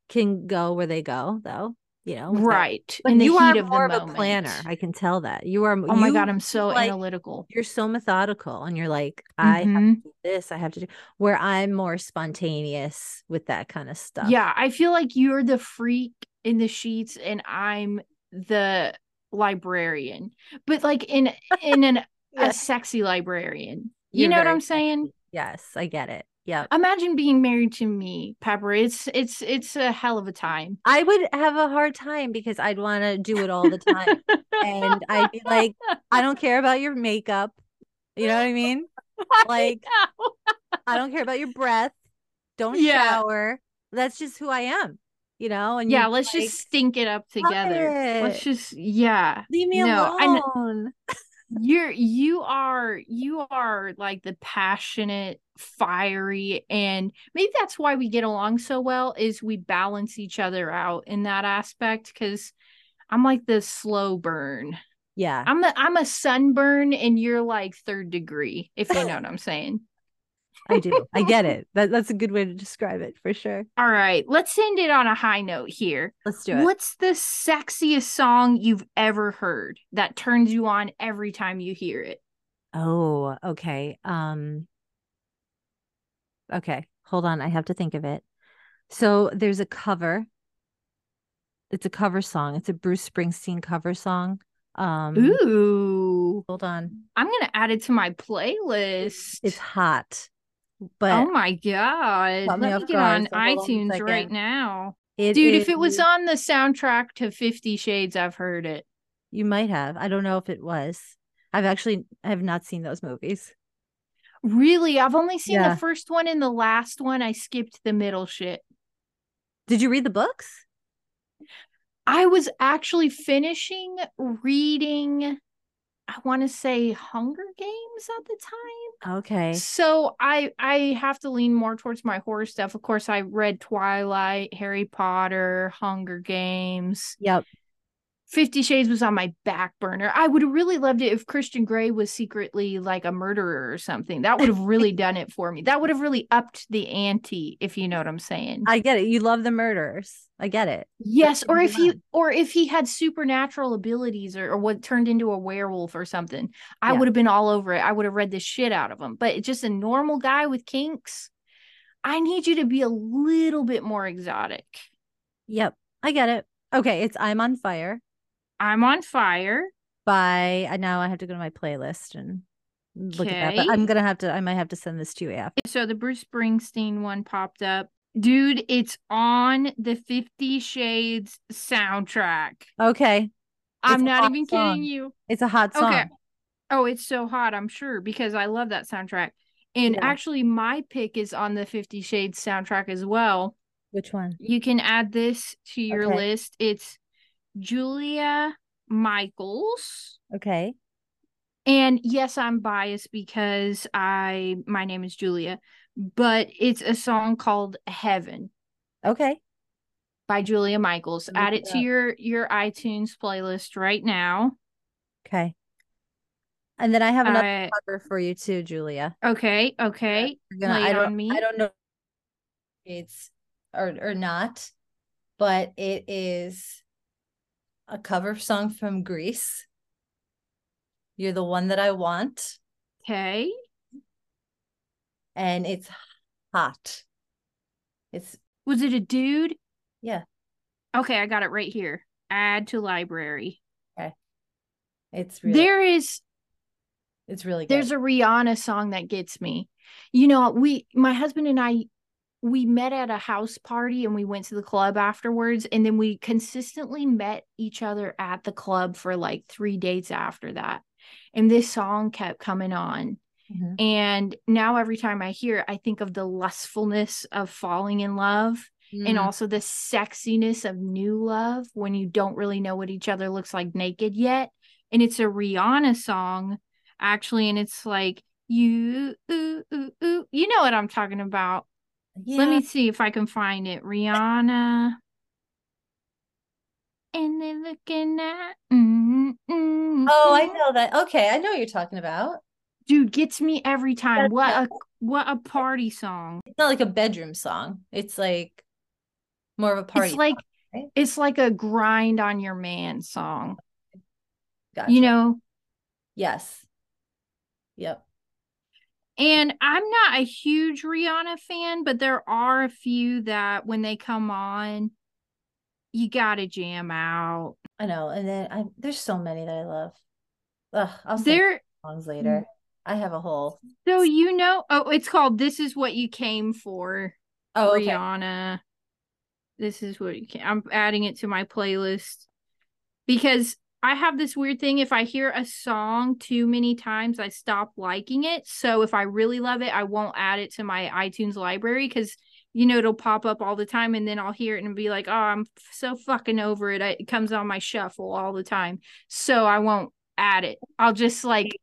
can go where they go, though. You know, right. But in the you heat are of more the of a planner. I can tell that you are. Oh my god, I'm so like- analytical. You're so methodical, and you're like, I have Mhm. to do this. I have to do. Where I'm more spontaneous with that kind of stuff. Yeah, I feel like you're the freak in the sheets and I'm the librarian. But like in in an Yeah. a sexy librarian. You You're know what I'm saying? sexy. Yes, I get it. Yeah. Imagine being married to me, Pepper. It's it's it's a hell of a time. I would have a hard time because I'd want to do it all the time. and I'd be like, I don't care about your makeup. You know what I mean? like, I don't care about your breath. Don't Yeah. shower. That's just who I am, you know? And yeah, let's like, just stink it up together. Let's just yeah. leave me no, I alone. you're you are you are like the passionate fiery and maybe that's why we get along so well is we balance each other out in that aspect because i'm like the slow burn Yeah, i'm the i'm a sunburn and you're like third degree if you know what i'm saying I do. I get it. That, that's a good way to describe it for sure. all right let's end it on a high note here Let's do it. what's the sexiest song you've ever heard that turns you on every time you hear it Oh, okay. Um Okay, hold on. I have to think of it. So there's a cover. It's a cover song. It's a Bruce Springsteen cover song. Um ooh hold on. I'm gonna add it to my playlist. It's hot. But oh my god! Caught me Let me get guard, on so hold on iTunes right now, it dude. If it was on the soundtrack to Fifty Shades, I've heard it. you might have. I don't know if it was. I've actually I have not seen those movies. Really, I've only seen Yeah. the first one and the last one. I skipped the middle shit. Did you read the books? I was actually finishing reading. I want to say Hunger Games at the time. Okay. So I I have to lean more towards my horror stuff. Of course, I read Twilight, Harry Potter, Hunger Games. Yep. Fifty Shades was on my back burner. I would have really loved it if Christian Grey was secretly like a murderer or something. That would have really done it for me. That would have really upped the ante, if you know what I'm saying. I get it. You love the murderers. I get it. yes, or if he or if he had supernatural abilities or, or what turned into a werewolf or something, I Yeah. would have been all over it. I would have read the shit out of him. But just a normal guy with kinks, I need you to be a little bit more exotic. Yep. I get it. Okay, it's I'm on fire I'm on fire. by now I have to go to my playlist and look at that. But I'm gonna have to I might have to send this to you after. So the Bruce Springsteen one popped up. Dude, it's on the Fifty Shades soundtrack. Okay. I'm not even song. kidding you. It's a hot song. Okay. Oh, it's so hot, I'm sure, because I love that soundtrack. And Yeah. actually, my pick is on the Fifty Shades soundtrack as well. Which one? You can add this to your Okay. list. It's Julia Michaels. Okay. And yes, I'm biased because I my name is Julia, but it's a song called Heaven Okay. by Julia Michaels. Look Add it to your your iTunes playlist right now. Okay. And then I have another Uh, cover for you too, Julia. okay, okay. Gonna, Lay I don't, on me. I don't know if it's or or not, but it is a cover song from Grease. You're the one that I want, Okay. and it's hot. It's Was it a dude? yeah, Okay, I got it right here. Add to library. Okay. It's really There is it's really good. there's a Rihanna song that gets me. You know, we my husband and I we met at a house party and we went to the club afterwards and then we consistently met each other at the club for like 3 dates after that. And this song kept coming on. Mhm. And now every time I hear it, I think of the lustfulness of falling in love and Mm, also the sexiness of new love when you don't really know what each other looks like naked yet. And it's a Rihanna song, actually, and it's like you ooh, ooh, ooh. you know what I'm talking about. Yeah. Let me see if I can find it. Rihanna. And they're looking at mm, mm, Oh, I mm. know that. Okay, I know what you're talking about. dude gets me every time. What a what a party song. It's not like a bedroom song. It's like more of a party. It's like song, right? it's like a grind on your man song. Gotcha. You know, Yes. Yep. And I'm not a huge Rihanna fan, but there are a few that when they come on, you gotta jam out. I know. And then I there's so many that I love. Ugh, I'll There, songs later. I have a whole so you know, oh, it's called "This Is What You Came For." oh okay. Rihanna. This is what you can. I'm adding it to my playlist because I have this weird thing. If I hear a song too many times, I stop liking it. So if I really love it, I won't add it to my iTunes library because you know it'll pop up all the time, and then I'll hear it and be like, "Oh, I'm so fucking over it." It comes on my shuffle all the time, so I won't add it. I'll just like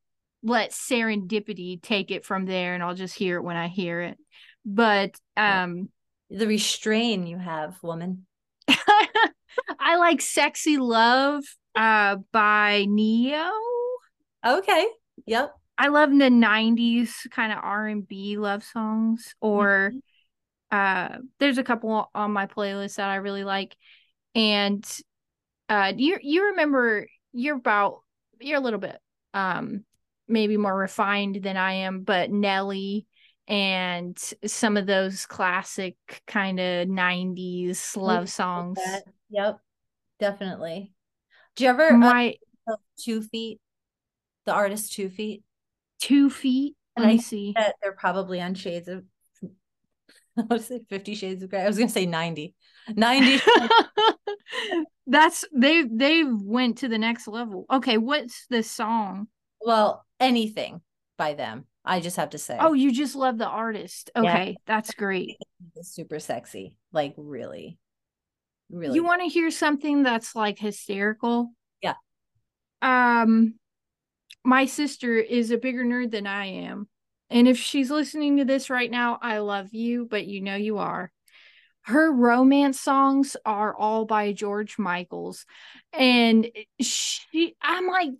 let serendipity take it from there, and I'll just hear it when I hear it. But um. The restrain you have, woman. I like Sexy Love uh by Ne-Yo. Okay. Yep. I love the 90s kind of R&B love songs or uh there's a couple on my playlist that I really like and uh you you remember you're about you're a little bit um maybe more refined than I am but Nelly and some of those classic kind of 90s love songs Yep. Definitely. Do you ever uh, my two feet? The artist two feet? two feet. And I see. that they're probably on shades of I was say 50 shades of gray. I was gonna say 90. 90 That's they they went to the next level. Okay, what's the song? well, anything by them. I just have to say. Oh, you just love the artist. Yeah. Okay, that's great. super sexy. Like really. Really. You want to hear something that's like hysterical? Yeah. Um my sister is a bigger nerd than I am. And if she's listening to this right now, I love you, but you know you are. Her romance songs are all by George Michaels. And she I'm like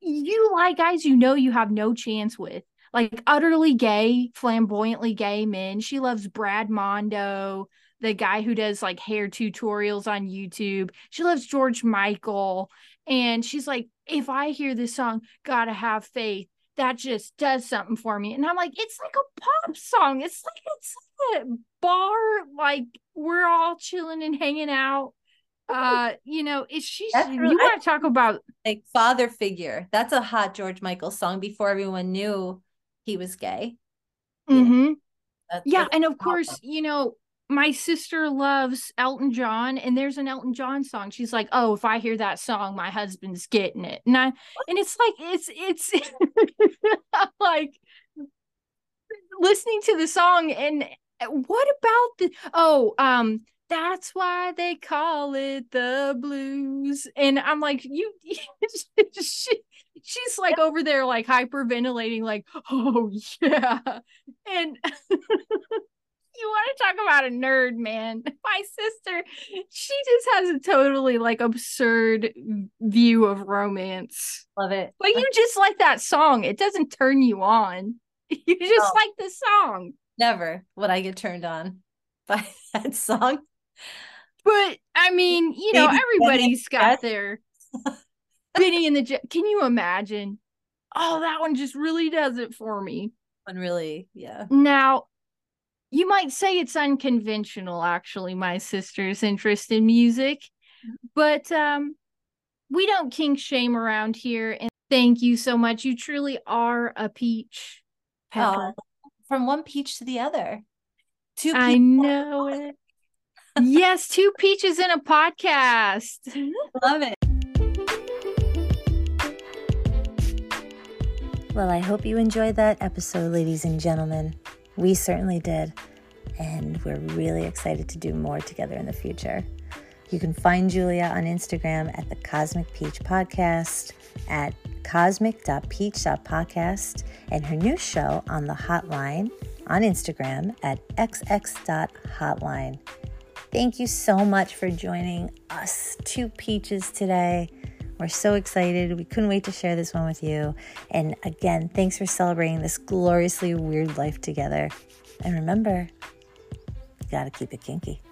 you like guys you know you have no chance with. Like utterly gay, flamboyantly gay men. She loves Brad Mondo, the guy who does like hair tutorials on YouTube. She loves George Michael. And she's like, if I hear this song, Gotta Have Faith, that just does something for me. And I'm like, it's like a pop song. It's like it's like a bar, like we're all chilling and hanging out. Uh, you know, is she That's you want to talk about like father figure. That's a hot George Michael song before everyone knew he was gay. Yeah. mhm. That's, Yeah, that's and of course, you know, my sister loves Elton John, and there's an Elton John song. She's like, "Oh, if I hear that song, my husband's getting it," and I, and it's like, it's it's like listening to the song, and what about the oh, um, that's why they call it the blues, and I'm like, you, she, she's like like over there, like hyperventilating, like, oh yeah. And you want to talk about a nerd, man. My sister, she just has a totally like absurd view of romance. Love it. But you just like that song. It doesn't turn you on. You just No. like the song. Never would I get turned on by that song. But I mean, you know, Maybe everybody's got their Benny and the Jet. Can you imagine? Oh, that one just really does it for me. One really, yeah. Now, you might say it's unconventional, actually, my sister's interest in music, but um, we don't kink shame around here. And thank you so much. You truly are a peach. Pepper. Oh, from one peach to the other. Two I peach- know it. yes, two peaches in a podcast. Love it. Well, I hope you enjoyed that episode, ladies and gentlemen. We certainly did. And we're really excited to do more together in the future. You can find Julia on Instagram at the Cosmic Peach Podcast, at cosmic.peach.podcast, and her new show on the hotline on Instagram at xx.hotline. Thank you so much for joining us, two peaches, today. We're so excited. We couldn't wait to share this one with you. And again, thanks for celebrating this gloriously weird life together. And remember, you gotta keep it kinky.